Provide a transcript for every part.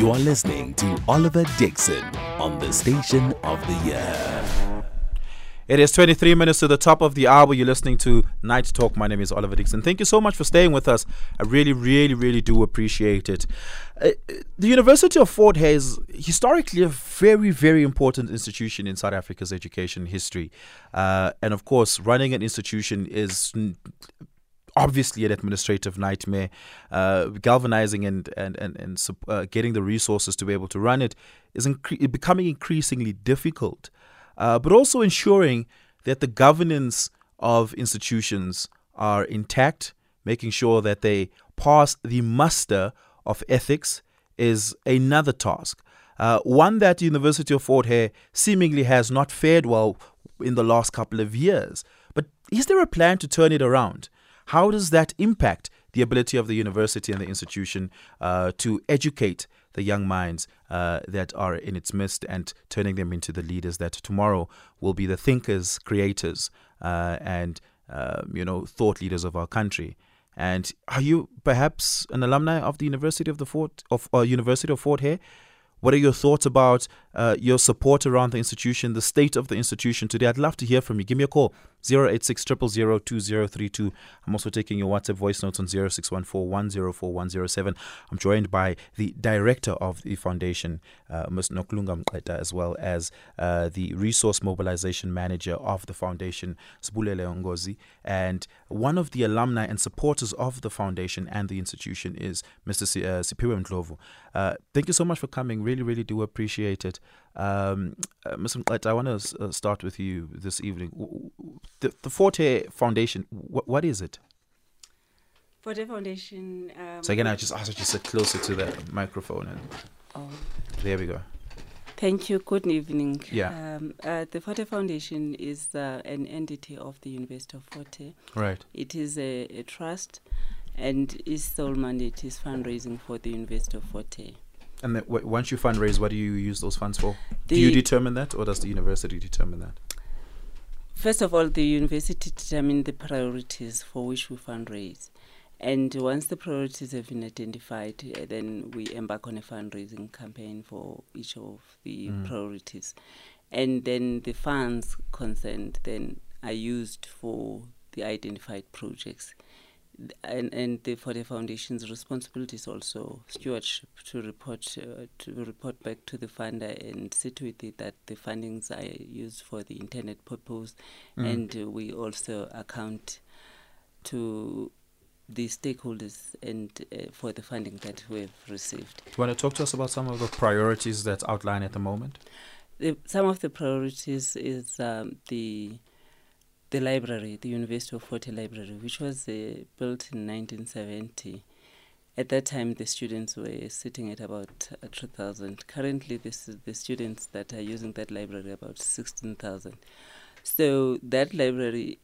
You are listening to Oliver Dixon on the station of the year. It is 23 minutes to the top of the hour. You're listening to Night Talk. My name is Oliver Dixon. Thank you so much for staying with us. I really, really, really do appreciate it. Uh, the University of Fort Hare is historically a very, very important institution in South Africa's education history. Uh, and of course, running an institution is obviously an administrative nightmare. Uh, galvanizing and and and, and uh, getting the resources to be able to run it is incre- becoming increasingly difficult uh, but also ensuring that the governance of institutions are intact, making sure that they pass the muster of ethics is another task. Uh, one that the University of Fort Hare seemingly has not fared well in the last couple of years. But is there a plan to turn it around? How does that impact the ability of the university and the institution uh, to educate the young minds uh, that are in its midst and turning them into the leaders that tomorrow will be the thinkers, creators, uh, and uh, you know thought leaders of our country. And are you perhaps an alumni of the University of the Fort of uh, University of Fort Hare? What are your thoughts about uh, your support around the institution, the state of the institution today? I'd love to hear from you. Give me a call 086 2032. I'm also taking your WhatsApp voice notes on 0614 I'm joined by the director of the foundation, uh, Ms. Nokulunga Mnqeta, as well as uh, the resource mobilization manager of the foundation, Sibulele Ngozi. And one of the alumni and supporters of the foundation and the institution is Mr. S- uh. Uh, thank you so much for coming. Really, really do appreciate it. Um, uh, Mr. Mnqeta, I want to uh, start with you this evening. The, the Fort Hare Foundation, wh- what is it? Fort Hare Foundation. Um, So again, I just ask you to sit closer to the microphone, and oh, there we go. thank you. Good evening. Yeah. Um, uh, the Fort Hare Foundation is uh, an entity of the University of Fort Hare. Right. It is a, a trust, and its sole mandate is fundraising for the University of Fort Hare. And then w- once you fundraise, what do you use those funds for? The, do you determine that, or does the university determine that? First of all, the university determines the priorities for which we fundraise. And once the priorities have been identified, uh, then we embark on a fundraising campaign for each of the Mm. priorities. And then the funds concerned then are used for the identified projects. And, and the, for the foundation's responsibility is also stewardship to report uh, to report back to the funder and sit with it that the fundings are used for the intended purpose Mm. and uh, we also account to the stakeholders and uh, for the funding that we have received. Do you want to talk to us about some of the priorities that outline at the moment? The, some of the priorities is um, the the library, the University of Fort Hare Library, which was uh, built in 1970. At that time, the students were sitting at about uh, 2,000. Currently, this is the students that are using that library about 16,000. So that library,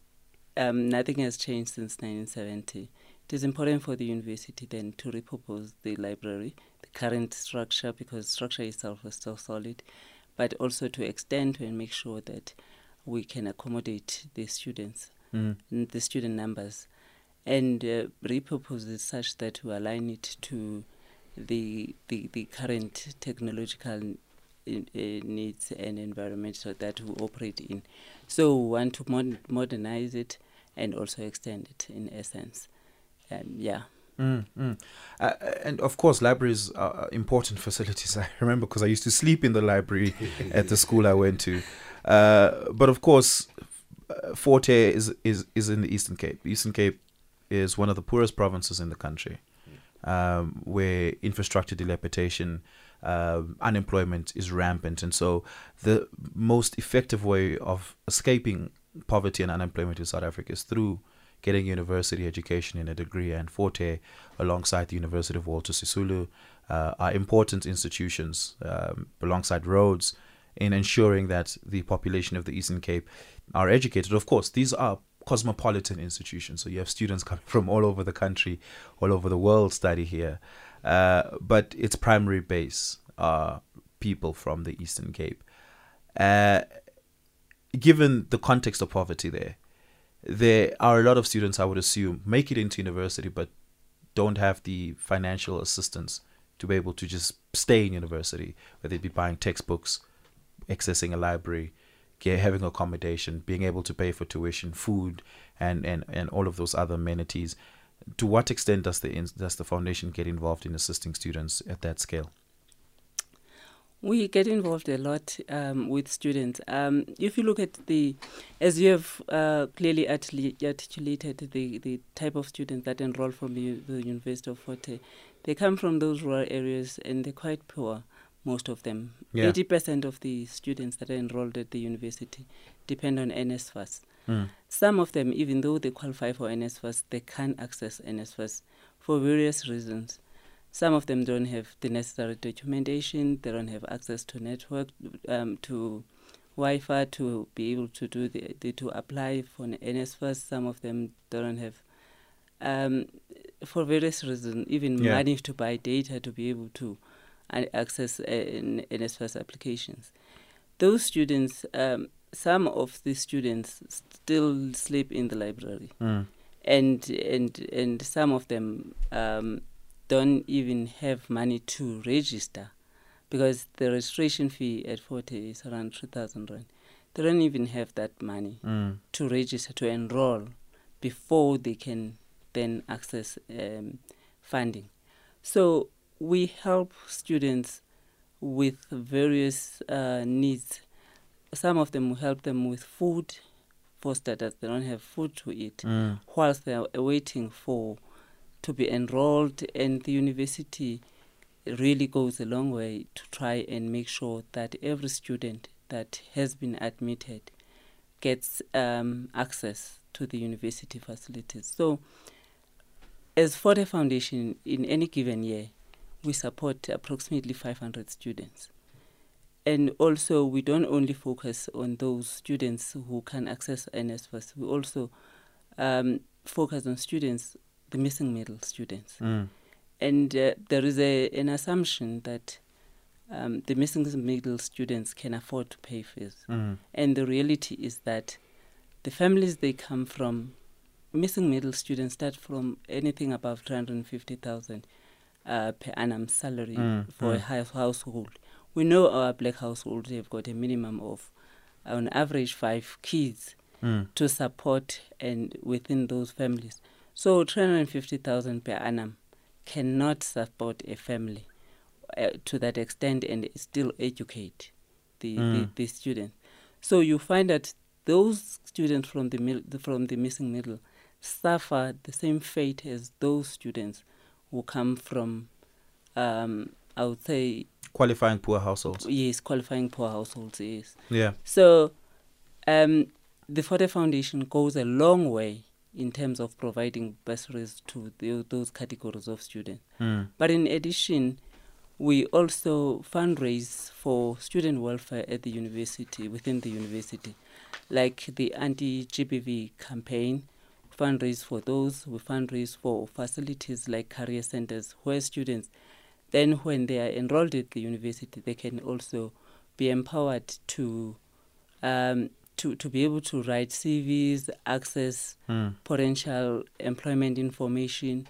um, nothing has changed since 1970. It is important for the university then to repurpose the library, the current structure, because structure itself is still solid, but also to extend and make sure that we can accommodate the students, Mm. the student numbers, and uh, repurpose it such that we align it to the the, the current technological in, uh, needs and environment so that we operate in. So we want to mod- modernize it and also extend it in essence. Um, yeah. Mm, mm. Uh, and of course, libraries are important facilities. I remember because I used to sleep in the library at the school I went to. Uh, but of course, uh, Fort is, is, is in the Eastern Cape. Eastern Cape is one of the poorest provinces in the country, um, where infrastructure dilapidation, um unemployment is rampant. And so, the most effective way of escaping poverty and unemployment in South Africa is through getting university education in a degree. And Fort Hare alongside the University of Walter Sisulu, uh, are important institutions um, alongside Rhodes in ensuring that the population of the Eastern Cape are educated. Of course, these are cosmopolitan institutions, so you have students coming from all over the country, all over the world study here. Uh, but its primary base are people from the Eastern Cape. Uh, given the context of poverty there, there are a lot of students I would assume make it into university but don't have the financial assistance to be able to just stay in university, whether it be buying textbooks, accessing a library, get, having accommodation, being able to pay for tuition, food, and, and, and all of those other amenities. To what extent does the does the foundation get involved in assisting students at that scale? We get involved a lot um, with students. Um, if you look at the, as you have uh, clearly articulated, the, the type of students that enroll from the, the University of Fort Hare, they come from those rural areas and they're quite poor, most of them. Yeah. 80% of the students that are enrolled at the university depend on NSFAS. Mm. Some of them, even though they qualify for NSFAS, they can't access NSFAS for various reasons. Some of them don't have the necessary documentation. They don't have access to network, um, to Wi-Fi to be able to do the, the to apply for an NSFAS. Some of them don't have, um, for various reasons, even Yeah. money to buy data to be able to uh, access uh, NSFAS applications. Those students, um, some of the students still sleep in the library Mm. and and and some of them um, don't even have money to register because the registration fee at Fort Hare is around three thousand rand. They don't even have that money Mm. to register to enroll before they can then access um, funding. So we help students with various uh, needs. Some of them we help them with food for starters. They don't have food to eat Mm. whilst they are waiting for to be enrolled and the university really goes a long way to try and make sure that every student that has been admitted gets um, access to the university facilities. So as for the Foundation in any given year we support approximately 500 students. And also, we don't only focus on those students who can access NSFAS, we also um, focus on students, the missing middle students. Mm. And uh, there is a, an assumption that um, the missing middle students can afford to pay fees. Mm. And the reality is that the families they come from, missing middle students start from anything above 350,000 uh, per annum salary Mm, for a mm. high household. We know our black households have got a minimum of, on average, five kids Mm. to support and within those families. So 350,000 per annum cannot support a family uh, to that extent and still educate the, the, Mm. the students. So you find that those students from the, mil- the from the missing middle suffer the same fate as those students who come from, um, I would say, Qualifying poor households. yes, qualifying poor households. Yes. Yeah. So, um, the Fort Hare Foundation goes a long way in terms of providing bursaries to the, those categories of students. Mm. But in addition, we also fundraise for student welfare at the university, within the university, like the anti GBV campaign. Fundraise for those, we fundraise for facilities like career centers where students, then when they are enrolled at the university, they can also be empowered to. Um, to, to be able to write CVs, access Mm. potential employment information,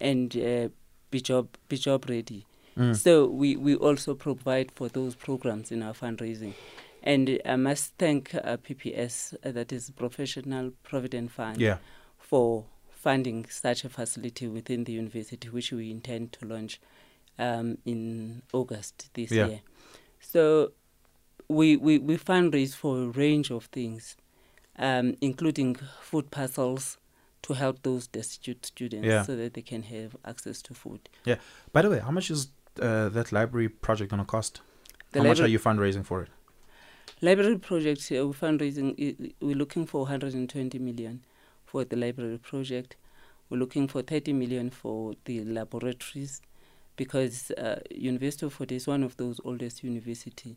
and uh, be job be job ready. Mm. So we, we also provide for those programs in our fundraising. And I must thank uh, PPS, uh, that is Professional Provident Fund, Yeah. for funding such a facility within the university, which we intend to launch um, in August this Yeah. year. So we, we, we fundraise for a range of things, um, including food parcels to help those destitute students Yeah. so that they can have access to food. Yeah. By the way, how much is uh, that library project going to cost? The how much are you fundraising for it? library project, uh, we're fundraising, we're looking for 120 million for the library project. We're looking for 30 million for the laboratories because uh, University of Fort is one of those oldest university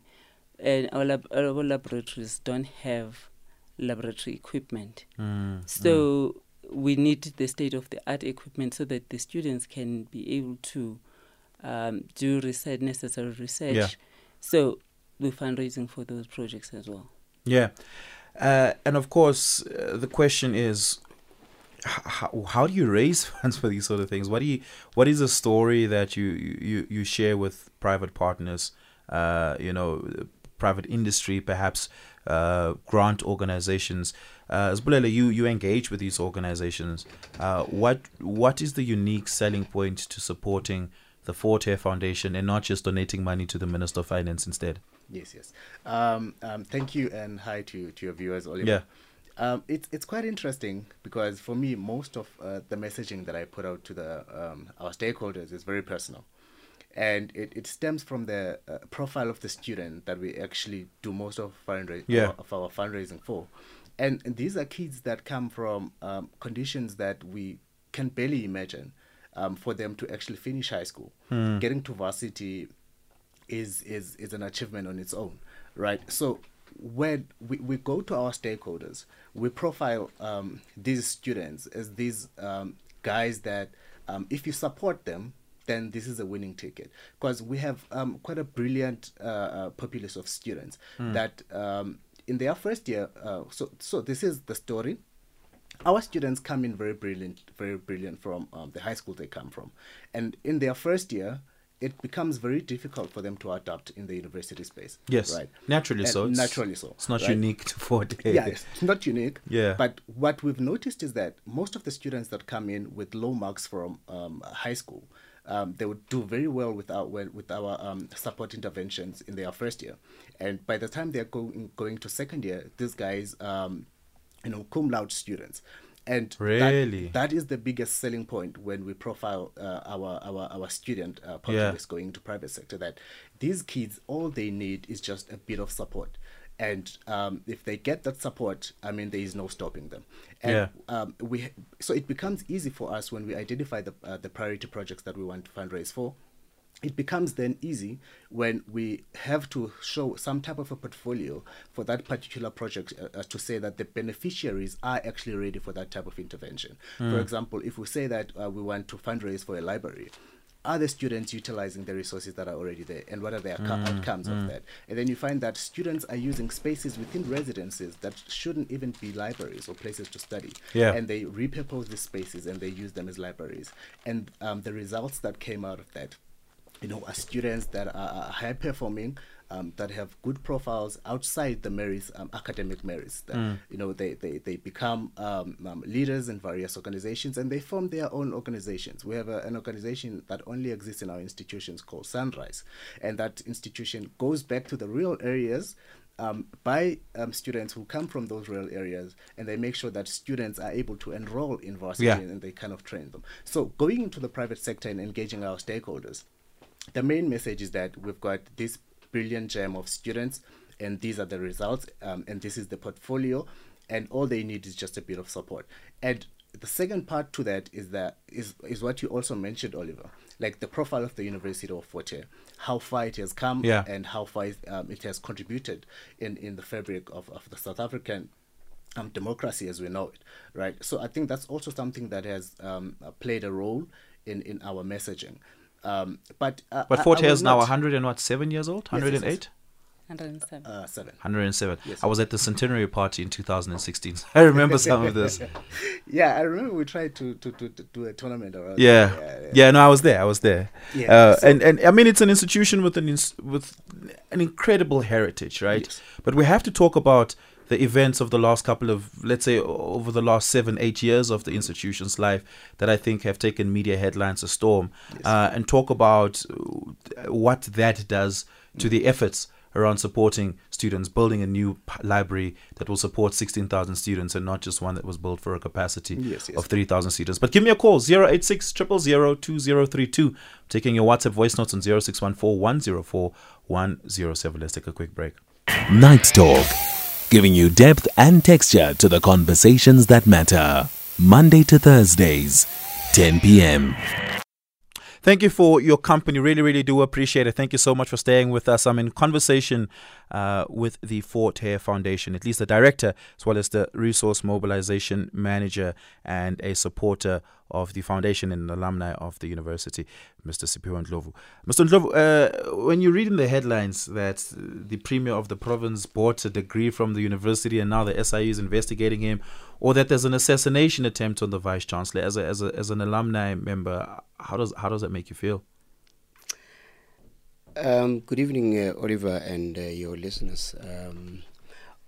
and our, lab- our laboratories don't have laboratory equipment. Mm. So we need the state of the art equipment so that the students can be able to um, do research, necessary research. Yeah. So we're fundraising for those projects as well. Yeah. Uh, and of course, uh, the question is how, how do you raise funds for these sort of things? What do you what is a story that you you you share with private partners? Uh, you know, private industry, perhaps uh, grant organizations. Uh, Sibulele, you you engage with these organizations. Uh, what what is the unique selling point to supporting the Fort Hare Foundation and not just donating money to the Minister of Finance instead? Yes, yes. Um, um, thank you and hi to to your viewers, Oliver. Yeah. Um, it's it's quite interesting because for me, most of uh, the messaging that I put out to the um, our stakeholders is very personal, and it, it stems from the uh, profile of the student that we actually do most of fundraising Yeah. of our fundraising for, and, and these are kids that come from um, conditions that we can barely imagine. Um, for them to actually finish high school, getting to varsity is is is an achievement on its own, right? So when we, we go to our stakeholders, we profile um, these students as these um, guys that um, if you support them, then this is a winning ticket because we have um, quite a brilliant uh, uh, populace of students that um, in their first year. Uh, so so this is the story our students come in very brilliant, very brilliant from um, the high school they come from, and in their first year, it becomes very difficult for them to adapt in the university space. Yes, right. naturally And so. Naturally so. It's not right? unique to Fort Hare. Yeah, it's it's not unique. Yeah. But what we've noticed is that most of the students that come in with low marks from um, high school, um, they would do very well with our with our um, support interventions in their first year, and by the time they're going going to second year, these guys, um, you know, cum laude students. And that- that is the biggest selling point when we profile uh, our our our student uh, populace going to private sector. That these kids, all they need is just a bit of support, and um, if they get that support, I mean, there is no stopping them. And Yeah. um, we so it becomes easy for us when we identify the uh, the priority projects that we want to fundraise for. It becomes then easy when we have to show some type of a portfolio for that particular project uh, uh, to say that the beneficiaries are actually ready for that type of intervention. For example, if we say that uh, we want to fundraise for a library, are the students utilizing the resources that are already there and what are the outco- outcomes of that? And then you find that students are using spaces within residences that shouldn't even be libraries or places to study. Yeah. and they repurpose these spaces and they use them as libraries. And um, the results that came out of that you know, are students that are high performing, um, that have good profiles outside the merits, um, academic merits. That, You know, they, they, they become um, um, leaders in various organizations and they form their own organizations. We have a, an organization that only exists in our institutions called Sunrise. And that institution goes back to the rural areas um, by um, students who come from those rural areas, and they make sure that students are able to enroll in varsity Yeah. and they kind of train them. So, going into the private sector and engaging our stakeholders, the main message is that we've got this brilliant gem of students, and these are the results, um, and this is the portfolio, and all they need is just a bit of support. And the second part to that is that is is what you also mentioned, Oliver, like the profile of the University of Fort Hare, how far it has come, Yeah. and how far it, um, it has contributed in in the fabric of, of the South African um, democracy as we know it, right? So I think that's also something that has um, uh, played a role in, in our messaging. Um, but uh, But I- Fort Hare is now not- 100 and what, seven years old? Yes, yes, yes. 108? 107. uh, seven. 107. Yes. I was at the centenary party in 2016. I remember some of this. Yeah, I remember we tried to to, to, to do a tournament around. Yeah. there. Yeah, no, I was there. I was there. Yeah, Uh, so- and and I mean it's an institution with an ins- with an incredible heritage, right? Yes. But we have to talk about the events of the last couple of let's say over the last 7 8 years of the institution's life that I think have taken media headlines a storm uh, and talk about uh, what that does to the efforts around supporting students, building a new library that will support 16,000 students and not just one that was built for a capacity Yes, yes. of 3,000 students. But give me a call 086 000 2032. Taking your WhatsApp voice notes on 0614 104 107. Let's take a quick break. Night Talk, giving you depth and texture to the conversations that matter. Monday to Thursdays, 10 p.m. Thank you for your company. Really, really do appreciate it. Thank you so much for staying with us. I'm in conversation uh, with the Fort Hare Foundation, at least the director, as well as the resource mobilization manager and a supporter of the foundation and an alumni of the university, Mr. Siphiwe Ndlovu. Mr. Ndlovu, uh, when you read in the headlines that the premier of the province bought a degree from the university and now the SIU is investigating him, or that there's an assassination attempt on the vice chancellor. As a, as a, as an alumni member, how does how does that make you feel? Um, good evening, uh, Oliver, and uh, your listeners. Um,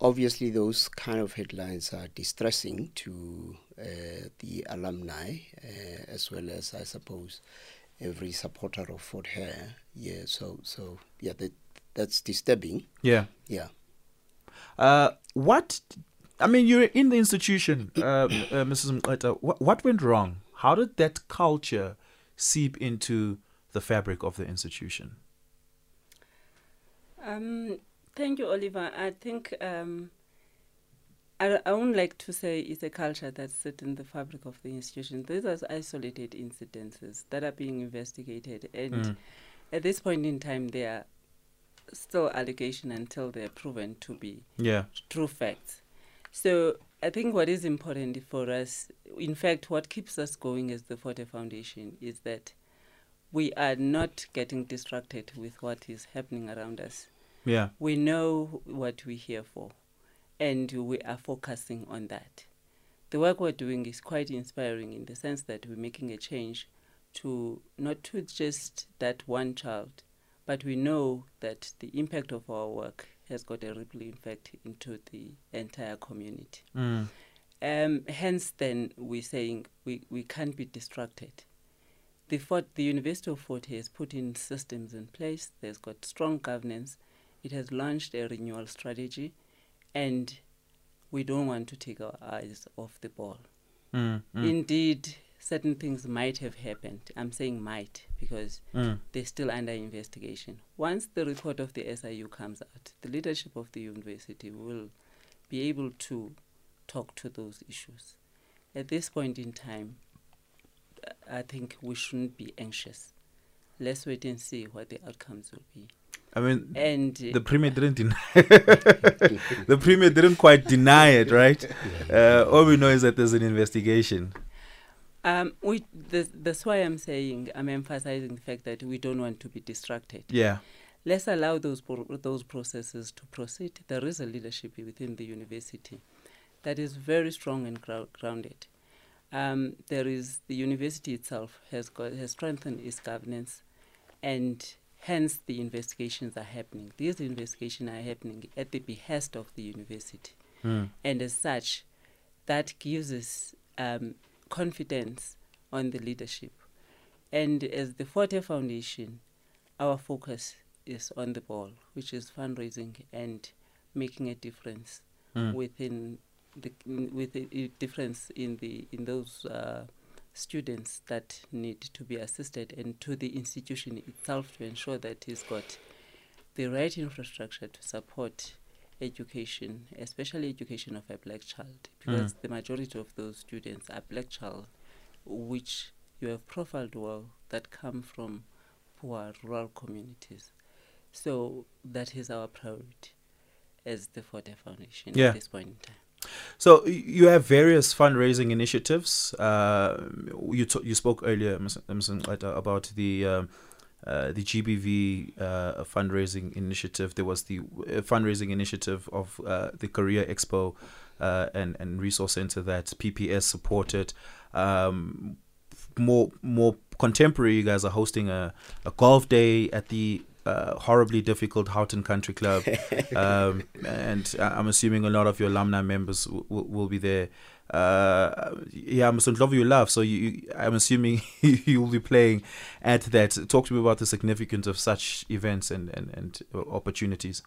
obviously, those kind of headlines are distressing to uh, the alumni, uh, as well as, I suppose, every supporter of Fort Hare. Yeah, so so yeah, that that's disturbing. Yeah, yeah. Uh, what? I mean, you're in the institution, uh, uh, Mrs. Mnqeta. What, what went wrong? How did that culture seep into the fabric of the institution? Um, thank you, Oliver. I think um, I, I wouldn't like to say it's a culture that's set in the fabric of the institution. These are isolated incidences that are being investigated, and mm. at this point in time, they are still allegation until they're proven to be yeah. true facts. So I think what is important for us, in fact, what keeps us going as the Fort Hare Foundation is that we are not getting distracted with what is happening around us. Yeah. We know what we're here for, and we are focusing on that. The work we're doing is quite inspiring in the sense that we're making a change to not to just that one child, but we know that the impact of our work has got a ripple effect into the entire community. Mm. Um, hence, then we're saying we, we can't be distracted. The, Fort, the University of Fort has put in systems in place. There's got strong governance it has launched a renewal strategy, and we don't want to take our eyes off the ball. Mm, mm. Indeed, certain things might have happened. I'm saying might because mm. they're still under investigation. Once the report of the SIU comes out, the leadership of the university will be able to talk to those issues. At this point in time, I think we shouldn't be anxious. Let's wait and see what the outcomes will be. I mean, and the premier didn't deny. the premier didn't quite deny it, right? Uh, all we know is that there's an investigation. Um, we, this, that's why I'm saying I'm emphasizing the fact that we don't want to be distracted. Yeah. Let's allow those pro- those processes to proceed. There is a leadership within the university that is very strong and grou- grounded. Um, there is the university itself has got has strengthened its governance, and Hence, the investigations are happening. These investigations are happening at the behest of the university. Mm. And as such, that gives us um, confidence on the leadership. And as the Fort Hare Foundation, our focus is on the ball, which is fundraising and making a difference mm. within the with a difference in the in those uh, students that need to be assisted and to the institution itself to ensure that it's got the right infrastructure to support education, especially education of a black child, because mm. the majority of those students are black child, which you have profiled well, that come from poor rural communities. So that is our priority as the Hare Foundation yeah. at this point in time. So you have various fundraising initiatives. Uh, you t- you spoke earlier, Mr. about the um, uh, the GBV uh, fundraising initiative. There was the uh, fundraising initiative of uh, the Career Expo uh, and and Resource Center that PPS supported. Um, more more contemporary, you guys are hosting a, a golf day at the uh, horribly difficult Houghton Country Club, um, and I'm assuming a lot of your alumni members w- will be there. Uh, yeah, I'm love you love. So you, I'm assuming you will be playing at that. Talk to me about the significance of such events and and, and opportunities.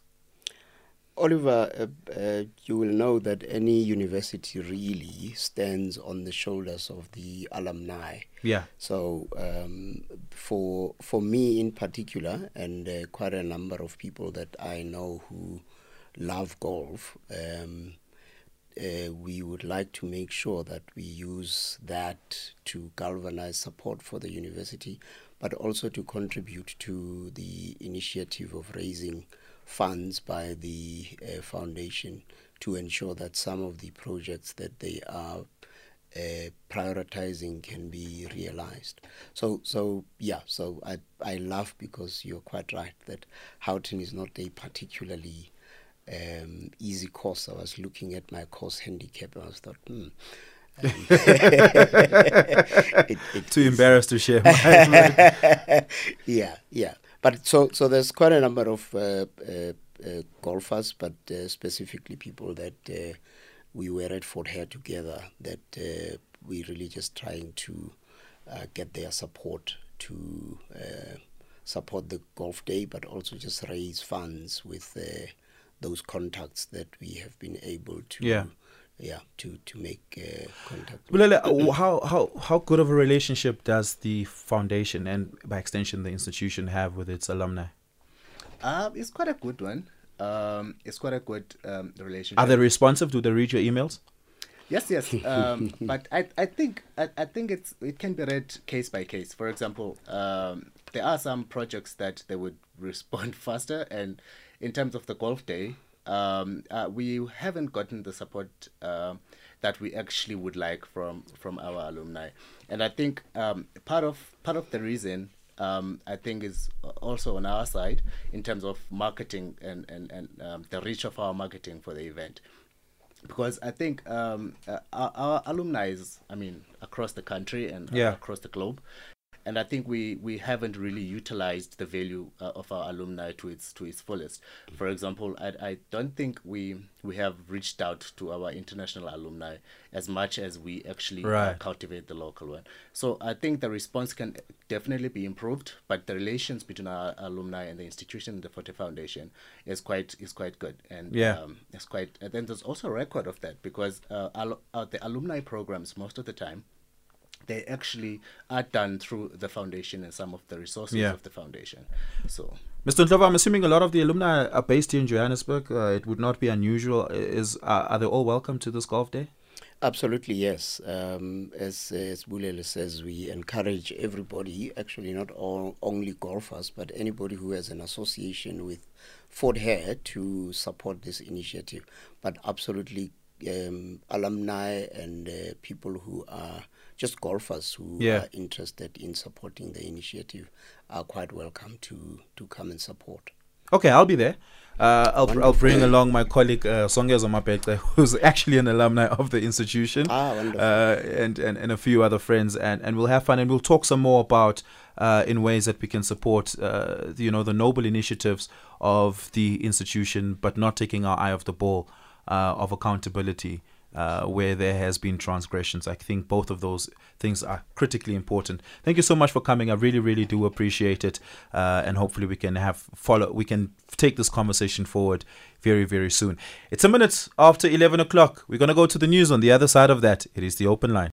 Oliver, uh, uh, you will know that any university really stands on the shoulders of the alumni. Yeah. So um, for for me in particular, and uh, quite a number of people that I know who love golf, um, uh, we would like to make sure that we use that to galvanize support for the university, but also to contribute to the initiative of raising funds by the uh, foundation to ensure that some of the projects that they are uh, prioritizing can be realized. So, so yeah, so I I laugh because you're quite right that Houghton is not a particularly um, easy course. I was looking at my course handicap and I was thought, hmm. it, it Too embarrassed to share. yeah, yeah. But so so there's quite a number of uh, uh, uh, golfers, but uh, specifically people that uh, we were at Fort Hare together. That uh, we really just trying to get their support to support the golf day, but also just raise funds with those contacts that we have been able to. Yeah. yeah to to make uh, contact Bulele, how how how good of a relationship does the foundation and by extension the institution have with its alumni? Um, it's quite a good one. Um, it's quite a good um, relationship. Are they responsive do they read your emails? Yes yes. Um, but I, I think I, I think it's it can be read case by case. For example um, there are some projects that they would respond faster and in terms of the golf day um, uh, we haven't gotten the support uh, that we actually would like from from our alumni, and I think um, part of part of the reason um, I think is also on our side in terms of marketing and and and um, the reach of our marketing for the event. Because I think um, uh, our, our, alumni is, I mean, across the country and yeah. across the globe, and I think we we haven't really utilized the value uh, of our alumni to its to its fullest. For example, I, I don't think we we have reached out to our international alumni as much as we actually uh, right. cultivate the local one. So I think the response can definitely be improved, but the relations between our alumni and the institution, the Fort Hare Foundation, is quite is quite good, and yeah, um, it's quite. And then there's also a record of that because uh, al- uh, the alumni programs most of the time they actually are done through the foundation and some of the resources yeah. of the foundation. So, Mr. Ndlovu, I'm assuming a lot of the alumni are based here in Johannesburg. Uh, it would not be unusual. Is uh, are they all welcome to this golf day? Absolutely, yes. Um, as as Bulele says, we encourage everybody, actually not all only golfers, but anybody who has an association with Fort Hare to support this initiative. But absolutely, um, alumni and uh, people who are just golfers who yeah. are interested in supporting the initiative are quite welcome to to come and support. Okay, I'll be there. Uh, I'll, I'll bring along my colleague uh, Songeza Mapete, who's actually an alumni of the institution, ah, uh, and, and and a few other friends, and, and we'll have fun and we'll talk some more about uh, in ways that we can support, uh, you know, the noble initiatives of the institution, but not taking our eye off the ball uh, of accountability uh, where there has been transgressions. I think both of those things are critically important. Thank you so much for coming. I really, really do appreciate it, uh, and hopefully we can have follow. We can take this conversation forward very, very soon. It's a minute after eleven o'clock. We're gonna go to the news. On the other side of that, it is the open line.